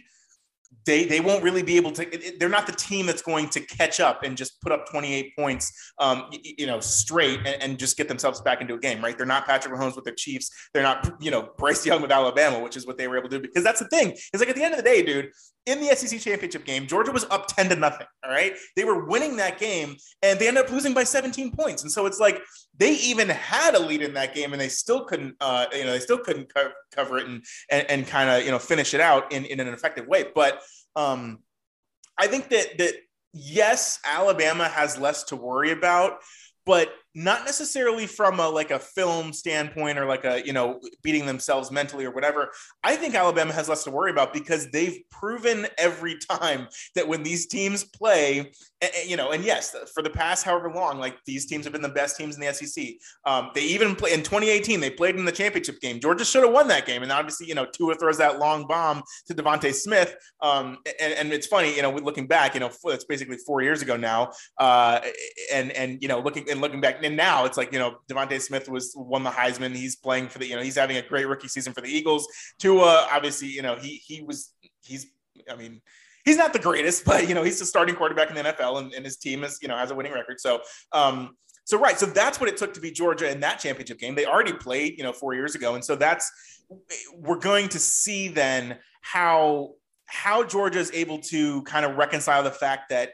they they won't really be able to. They're not the team that's going to catch up and just put up 28 points, um, you know, straight and, and, just get themselves back into a game, right? They're not Patrick Mahomes with the Chiefs. They're not, you know, Bryce Young with Alabama, which is what they were able to do. Because that's the thing. It's like at the end of the day, dude, in the SEC championship game, Georgia was up 10 to nothing. All right, they were winning that game and they ended up losing by 17 points. And so it's like they even had a lead in that game and they still couldn't, uh, you know, they still couldn't co- cover it and and, and kind of you know finish it out in in an effective way. But um, I think that that yes, Alabama has less to worry about, but not necessarily from a like a film standpoint or like a you know beating themselves mentally or whatever. I think alabama has less to worry about because they've proven every time that when these teams play you know and yes for the past however long like these teams have been the best teams in the sec um, they even play in 2018 they played in the championship game. Georgia should have won that game and obviously you know tua throws that long bomb to DeVonta Smith um, and, and it's funny you know looking back you know it's basically four years ago now uh, and and you know looking and looking back and now it's like you know DeVonta Smith was won the heisman. He's playing for the you know he's having a great rookie season for the eagles. Tua obviously you know he he was he's i mean he's not the greatest but you know he's the starting quarterback in the nfl and, and his team is you know has a winning record. So um so right so that's what it took to beat georgia in that championship game. They already played you know four years ago. And so that's we're going to see then how how georgia is able to kind of reconcile the fact that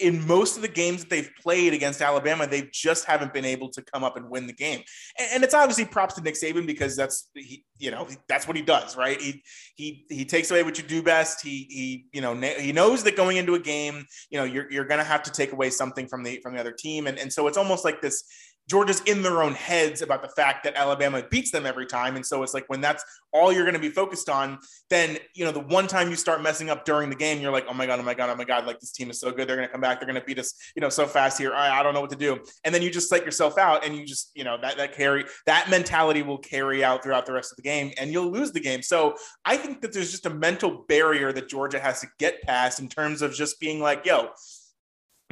in most of the games that they've played against Alabama, they just haven't been able to come up and win the game. And, and it's obviously props to Nick Saban because that's he, you know, that's what he does, right? He he he takes away what you do best. He he you know he knows that going into a game, you know, you're you're gonna have to take away something from the from the other team, and and so it's almost like this Georgia's in their own heads about the fact that Alabama beats them every time. And so it's like when that's all you're going to be focused on, then, you know, the one time you start messing up during the game, you're like, oh my God, oh my God, oh my God, like this team is so good. They're going to come back. They're going to beat us, you know, so fast here. I, I don't know what to do. And then you just psych yourself out and you just, you know, that, that carry, that mentality will carry out throughout the rest of the game and you'll lose the game. So I think that there's just a mental barrier that Georgia has to get past in terms of just being like, yo,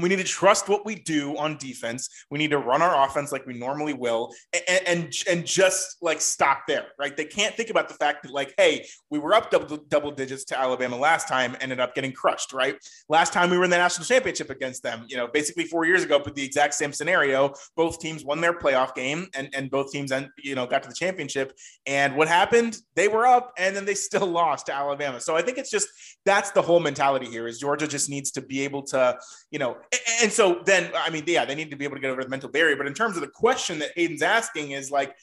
we need to trust what we do on defense. We need to run our offense like we normally will, and, and and just like stop there, right? They can't think about the fact that like, hey, we were up double double digits to Alabama last time, ended up getting crushed, right? Last time we were in the national championship against them, you know, basically four years ago, but the exact same scenario. Both teams won their playoff game, and and both teams, and you know, got to the championship. And what happened? They were up, and then they still lost to Alabama. So I think it's just that's the whole mentality here. Is Georgia just needs to be able to, you know and so then, I mean, yeah, they need to be able to get over the mental barrier. But in terms of the question that Hayden's asking, is like,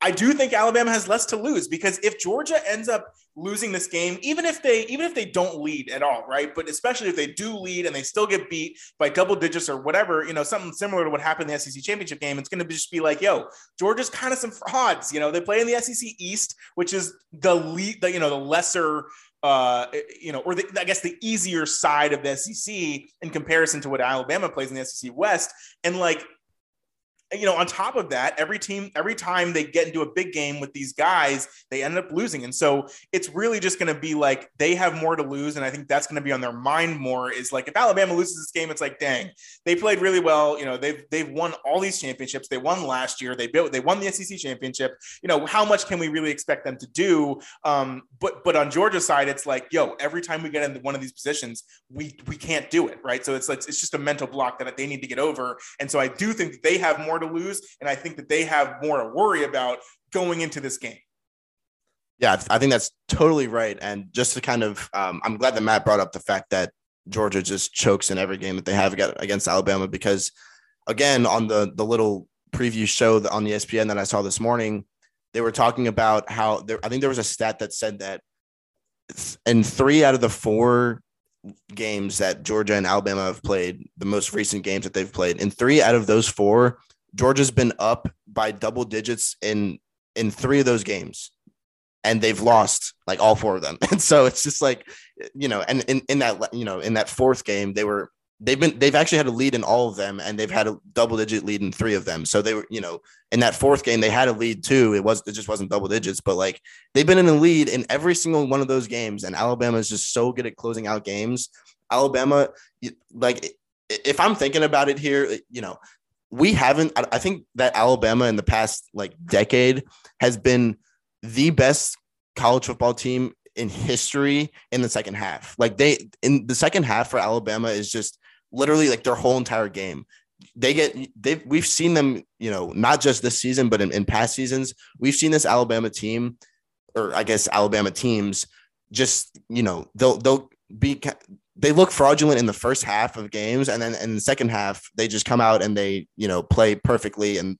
I do think Alabama has less to lose because if Georgia ends up losing this game, even if they even if they don't lead at all, right? But especially if they do lead and they still get beat by double digits or whatever, you know, something similar to what happened in the SEC championship game, it's going to just be like, yo, Georgia's kind of some frauds. You know, they play in the SEC East, which is the lead, the, you know, the lesser uh, you know, or the, I guess the easier side of the SEC in comparison to what Alabama plays in the SEC West. And like, you know, on top of that, every team, every time they get into a big game with these guys, they end up losing. And so it's really just going to be like they have more to lose. And I think that's going to be on their mind more is like if Alabama loses this game, it's like, dang, they played really well. You know, they've they've won all these championships. They won last year. They built they won the SEC championship. You know, how much can we really expect them to do? Um, but but on Georgia's side, it's like, yo, every time we get into one of these positions, we we can't do it. Right. So it's like it's just a mental block that they need to get over. And so I do think that they have more to lose. And I think that they have more to worry about going into this game.
Yeah, I think that's totally right. And just to kind of, um, I'm glad that Matt brought up the fact that Georgia just chokes in every game that they have against Alabama because, again, on the the little preview show on the ESPN that I saw this morning, they were talking about how there. I think there was a stat that said that in three out of the four games that Georgia and Alabama have played, the most recent games that they've played, in three out of those four, Georgia's been up by double digits in in three of those games, and they've lost like all four of them. And so it's just like, you know, and in, in that you know in that fourth game they were they've been they've actually had a lead in all of them, and they've had a double digit lead in three of them. So they were you know in that fourth game they had a lead too. It was it just wasn't double digits, but like they've been in the lead in every single one of those games, and Alabama is just so good at closing out games. Alabama, like if I'm thinking about it here, you know, we haven't i think that alabama in the past like decade has been the best college football team in history in the second half. Like they in the second half for alabama is just literally like their whole entire game. They get they've we've seen them you know not just this season but in, in past seasons we've seen this alabama team or i guess alabama teams just you know they'll they'll be they look fraudulent in the first half of games, and then in the second half they just come out and they you know play perfectly, and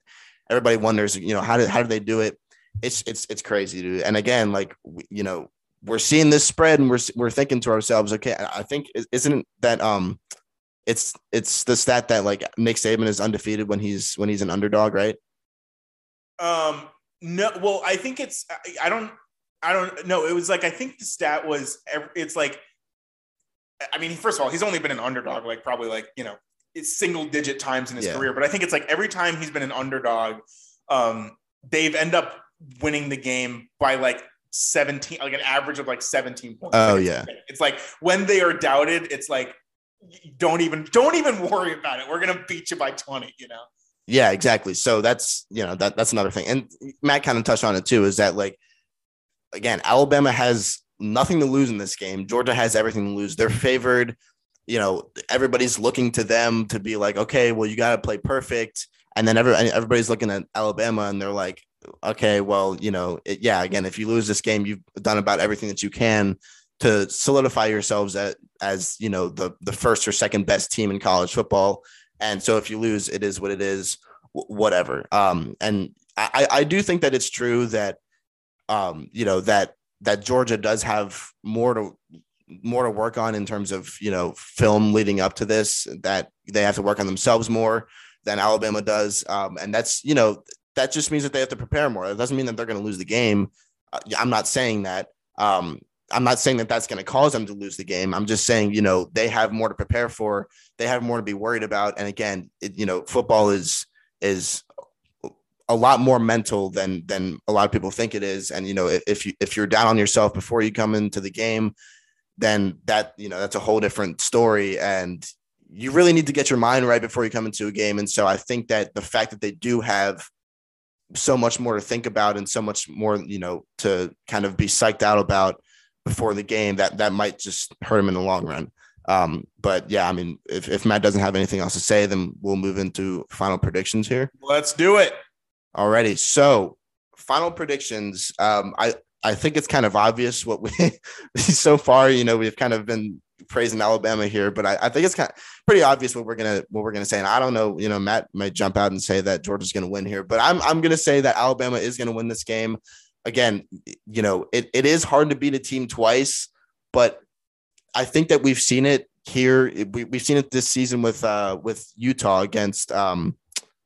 everybody wonders you know how did how did they do it? It's it's it's crazy, dude. And again, like you know we're seeing this spread, and we're we're thinking to ourselves, okay, I think isn't that um it's it's the stat that like Nick Saban is undefeated when he's when he's an underdog, right?
Um no, well, I think it's I don't I don't know. It was like I think the stat was it's like I mean, first of all, he's only been an underdog like probably like you know it's single digit times in his yeah. career, but I think it's like every time he's been an underdog, um, they've end up winning the game by like 17, like an average of like 17 points.
Oh
like
yeah.
It's like when they are doubted, it's like don't even don't even worry about it. We're gonna beat you by 20, you know.
Yeah, exactly. So that's you know that that's another thing. And Matt kind of touched on it too, is that like again, Alabama has nothing to lose in this game. Georgia has everything to lose. They're favored. You know, everybody's looking to them to be like, okay, well, you got to play perfect. And then every, everybody's looking at Alabama and they're like, okay, well, you know, it, yeah, again, if you lose this game, you've done about everything that you can to solidify yourselves as, as you know, the, the first or second best team in college football. And so if you lose, it is what it is, whatever. Um, and I, I do think that it's true that, um, you know, that that Georgia does have more to more to work on in terms of you know film leading up to this that they have to work on themselves more than Alabama does. Um, and that's you know that just means that they have to prepare more. It doesn't mean that they're going to lose the game. Uh, I'm not saying that. Um, I'm not saying that that's going to cause them to lose the game. I'm just saying you know they have more to prepare for. They have more to be worried about. And again it, you know football is is a lot more mental than than a lot of people think it is. And you know, if you if you're down on yourself before you come into the game, then that you know that's a whole different story. And you really need to get your mind right before you come into a game. And so I think that the fact that they do have so much more to think about and so much more, you know, to kind of be psyched out about before the game, that that might just hurt him in the long run. Um, but yeah, I mean, if, if Matt doesn't have anything else to say, then we'll move into final predictions here.
Let's do it.
Alrighty. So final predictions. Um, I, I think it's kind of obvious what we so far, you know, we've kind of been praising Alabama here, but I, I, think it's kind of pretty obvious what we're gonna what we're gonna say. And I don't know, you know, Matt might jump out and say that Georgia's gonna win here, but I'm I'm gonna say that Alabama is gonna win this game. Again, you know, it, it is hard to beat a team twice, but I think that we've seen it here. We, we've seen it this season with uh with Utah against um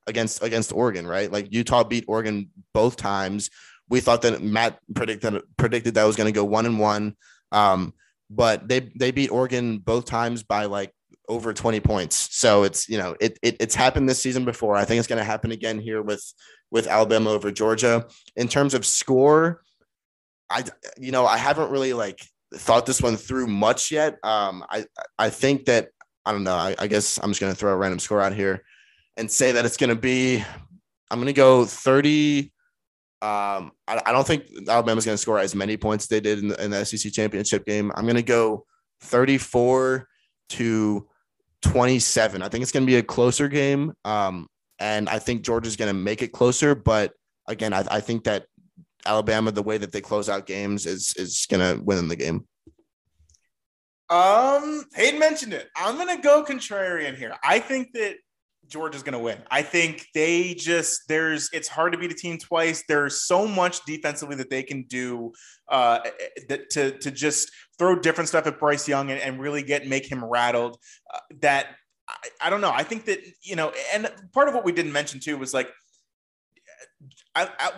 against against Oregon, right? Like Utah beat Oregon both times. We thought that Matt predicted predicted that was going to go one and one. Um, but they they beat Oregon both times by like over 20 points. So it's you know it, it it's happened this season before. I think it's going to happen again here with with Alabama over Georgia. In terms of score, I you know I haven't really like thought this one through much yet. Um, I I think that I don't know. I, I guess I'm just going to throw a random score out here and say that it's going to be. I'm going to go 30 um, I, I don't think Alabama's going to score as many points they did in the, in the SEC championship game. I'm going to go 34 to 27. I think it's going to be a closer game. Um, and I think Georgia's going to make it closer. But again, I, I think that Alabama, the way that they close out games, is is going to win in the game.
Um, Hayden mentioned it. I'm going to go contrarian here. I think that Georgia's going to win. I think they just there's it's hard to beat a team twice. There's so much defensively that they can do uh, that to to just throw different stuff at Bryce Young and, and really get make him rattled. Uh, that I, I don't know. I think that you know, and part of what we didn't mention too was like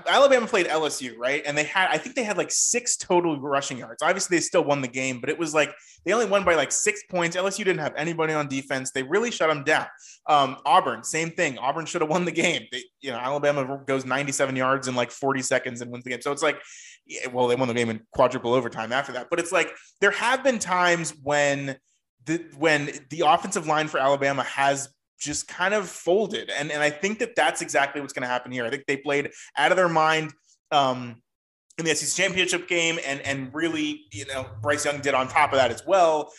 Alabama played LSU, right? And they had, I think they had like six total rushing yards. Obviously, they still won the game, but it was like they only won by like six points. LSU didn't have anybody on defense. They really shut them down. Um, Auburn, same thing. Auburn should have won the game. They, you know, Alabama goes 97 yards in like 40 seconds and wins the game. So it's like, yeah, well, they won the game in quadruple overtime after that. But it's like there have been times when the when the offensive line for Alabama has just kind of folded. And, and I think that that's exactly what's going to happen here. I think they played out of their mind um, in the SEC championship game, and, and really, you know, Bryce Young did on top of that as well.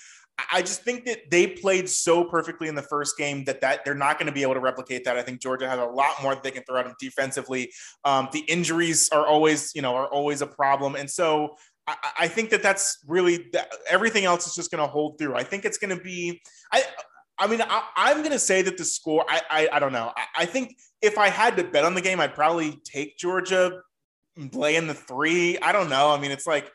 I just think that they played so perfectly in the first game that that they're not going to be able to replicate that. I think Georgia has a lot more that they can throw at them defensively. Um, the injuries are always, you know, are always a problem, and so I, I think that that's really everything else is just going to hold through. I think it's going to be. I I mean, I, am going to say that the score, I, I, I don't know. I, I, think if I had to bet on the game, I'd probably take Georgia, play in the three. I don't know. I mean, it's like,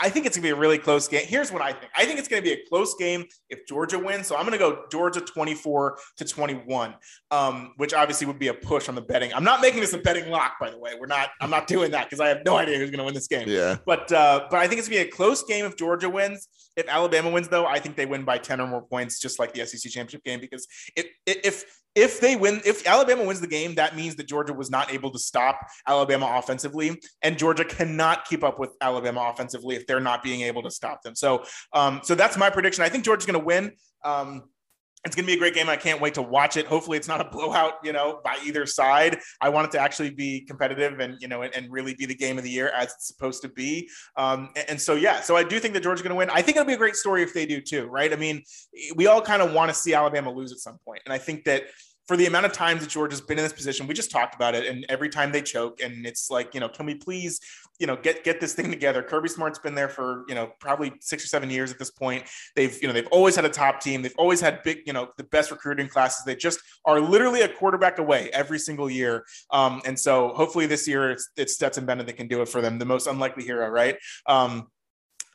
I think it's going to be a really close game. Here's what I think. I think it's going to be a close game if Georgia wins. So I'm going to go Georgia 24 to 21, um, which obviously would be a push on the betting. I'm not making this a betting lock, by the way. We're not. I'm not doing that because I have no idea who's going to win this game.
Yeah.
But uh, but I think it's going to be a close game if Georgia wins. If Alabama wins, though, I think they win by 10 or more points, just like the SEC championship game. Because if if if they win, if Alabama wins the game, that means that Georgia was not able to stop Alabama offensively, and Georgia cannot keep up with Alabama offensively if they're not being able to stop them. So, um, so that's my prediction. I think Georgia's going to win. Um, it's going to be a great game. I can't wait to watch it. Hopefully, it's not a blowout, you know, by either side. I want it to actually be competitive and you know, and, and really be the game of the year as it's supposed to be. Um, and, and so, yeah, so I do think that Georgia's going to win. I think it'll be a great story if they do too, right? I mean, we all kind of want to see Alabama lose at some point, and I think that for the amount of times that George has been in this position, we just talked about it, and every time they choke, and it's like, you know, can we please, you know, get get this thing together? Kirby Smart's been there for, you know, probably six or seven years at this point. They've, you know, they've always had a top team. They've always had big, you know, the best recruiting classes. They just are literally a quarterback away every single year. Um, and so hopefully this year it's, it's Stetson Bennett that can do it for them, the most unlikely hero, right? Um,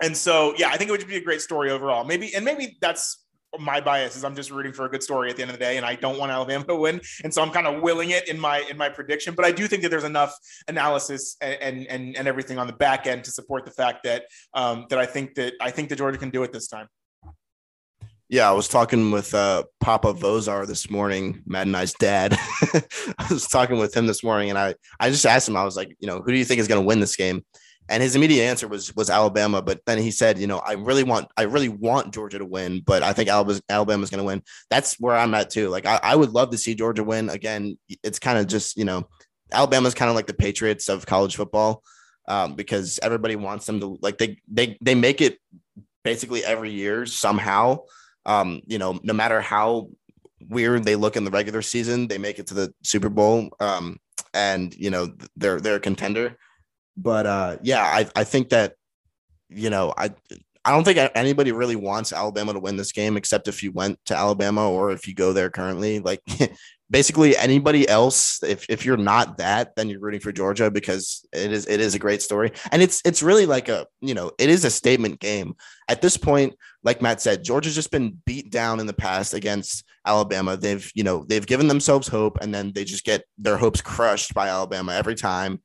and so, yeah, I think it would be a great story overall. Maybe, and maybe that's my bias is I'm just rooting for a good story at the end of the day, and I don't want Alabama to win, and so I'm kind of willing it in my in my prediction. But I do think that there's enough analysis and and and everything on the back end to support the fact that um, that I think that I think that Georgia can do it this time.
Yeah, I was talking with uh, Papa Vozar this morning, Matt and I's dad. I was talking with him this morning, and I I just asked him, I was like, you know, who do you think is going to win this game? And his immediate answer was was Alabama. But then he said, you know, I really want I really want Georgia to win, but I think Alabama's going to win. That's where I'm at too. Like I, I would love to see Georgia win again. It's kind of just you know, Alabama's kind of like the Patriots of college football um, because everybody wants them to like they they they make it basically every year somehow. Um, you know, no matter how weird they look in the regular season, they make it to the Super Bowl. Um, and you know they're they're a contender. But uh, yeah, I I think that you know I I don't think anybody really wants Alabama to win this game except if you went to Alabama or if you go there currently. Like basically anybody else, if, if you're not that, then you're rooting for Georgia because it is it is a great story. And it's it's really like a, you know, it is a statement game. At this point, like Matt said, Georgia's just been beat down in the past against Alabama. They've, you know, they've given themselves hope and then they just get their hopes crushed by Alabama every time.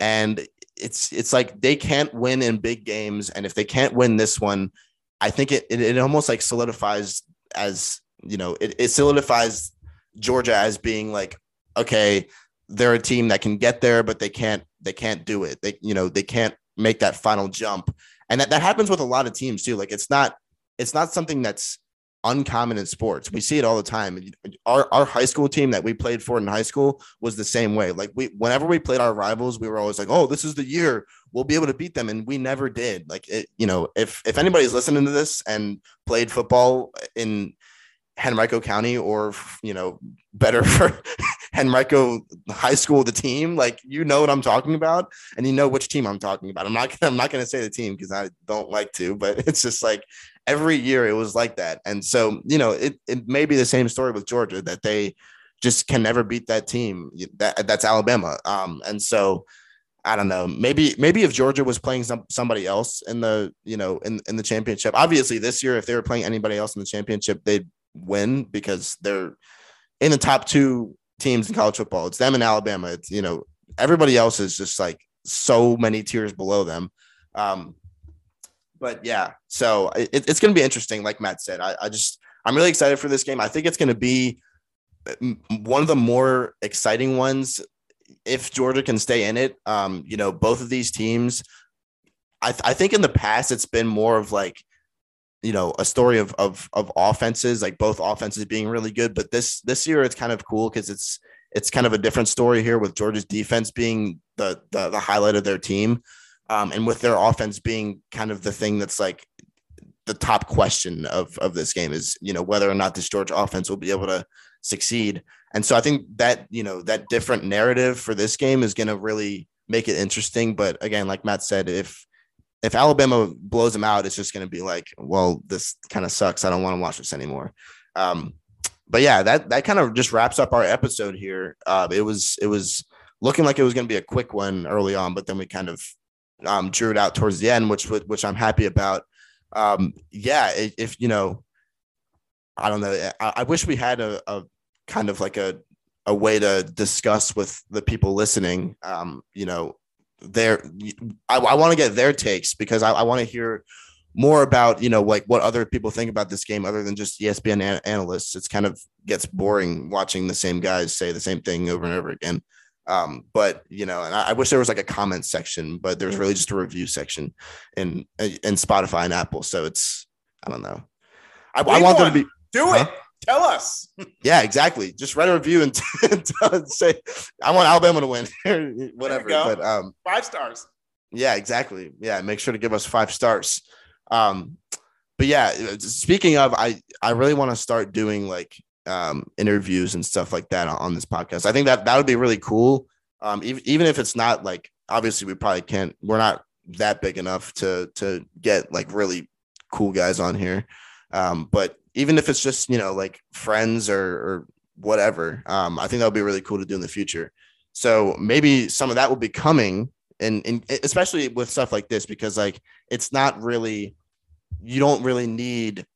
And it's it's like they can't win in big games. And if they can't win this one, I think it it, it almost like solidifies as you know, it, it solidifies Georgia as being like, okay, they're a team that can get there, but they can't they can't do it. They you know they can't make that final jump, and that that happens with a lot of teams too. Like it's not it's not something that's uncommon in sports. We see it all the time. Our, our high school team that we played for in high school was the same way. Like we, whenever we played our rivals, we were always like, "Oh, this is the year we'll be able to beat them," and we never did. Like it, you know, if if anybody's listening to this and played football in Henrico County or you know better for Henrico High School the team like you know what I'm talking about and you know which team I'm talking about I'm not I'm not going to say the team because I don't like to but it's just like every year it was like that and so you know it it may be the same story with Georgia that they just can never beat that team that that's Alabama um and so I don't know. Maybe maybe if Georgia was playing some somebody else in the you know in in the championship. Obviously, this year if they were playing anybody else in the championship, they'd win because they're in the top two teams in college football. It's them and Alabama. It's you know everybody else is just like so many tiers below them. Um, but yeah, so it, it's going to be interesting. Like Matt said, I, I just I'm really excited for this game. I think it's going to be one of the more exciting ones if Georgia can stay in it. Um, you know, both of these teams. I, th- I think in the past it's been more of like you know a story of of of offenses like both offenses being really good but this this year it's kind of cool because it's it's kind of a different story here with Georgia's defense being the the, the highlight of their team um, and with their offense being kind of the thing that's like the top question of of this game is you know whether or not this Georgia offense will be able to succeed and so I think that you know that different narrative for this game is going to really make it interesting but again like Matt said if if Alabama blows them out, it's just going to be like, well, this kind of sucks. I don't want to watch this anymore. Um, but yeah, that that kind of just wraps up our episode here. Uh, it was it was looking like it was going to be a quick one early on, but then we kind of um, drew it out towards the end, which which I'm happy about. Um, yeah, if you know, I don't know. I, I wish we had a, a, kind of like a a way to discuss with the people listening. Um, you know, their I, I want to get their takes because I, I want to hear more about you know like what other people think about this game other than just ESPN an- analysts. It's kind of gets boring watching the same guys say the same thing over and over again. Um, but you know, and I, I, wish there was like a comment section, but there's really just a review section in in Spotify and Apple. So it's I don't know. I, I want them to be
do huh? it. Tell us.
yeah, exactly. Just write a review and, and say, I want Alabama to win, whatever. But um,
five stars.
Yeah, exactly. Yeah, make sure to give us five stars. Um, but yeah, speaking of, I I really want to start doing like um interviews and stuff like that on, this podcast. I think that that would be really cool. Um, even even if it's not like obviously we probably can't. We're not that big enough to to get like really cool guys on here. Um, but even if it's just you know like friends or, or whatever um, i think that would be really cool to do in the future so maybe some of that will be coming and, and especially with stuff like this because like it's not really you don't really need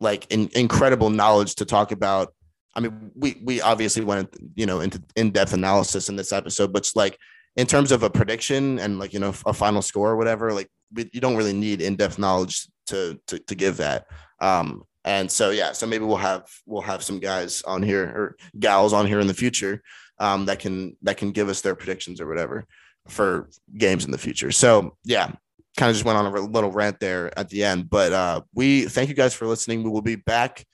like in, incredible knowledge to talk about i mean we we obviously went you know into in-depth analysis in this episode but like in terms of a prediction and like you know a final score or whatever like you don't really need in-depth knowledge to to, to give that um and so yeah, so maybe we'll have we'll have some guys on here or gals on here in the future um, that can that can give us their predictions or whatever. for games in the future. So yeah, kind of just went on a little rant there at the end. But uh, we thank you guys for listening. We will be back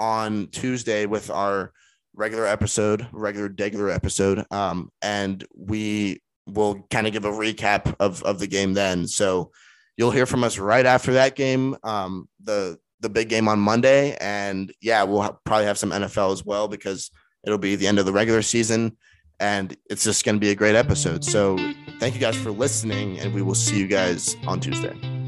on Tuesday with our regular episode, regular regular episode, um, and we will kind of give a recap of of the game then. So you'll hear from us right after that game, um, the the big game on Monday, and yeah, we'll ha- probably have some NFL as well because it'll be the end of the regular season and it's just going to be a great episode. So thank you guys for listening, and we will see you guys on Tuesday.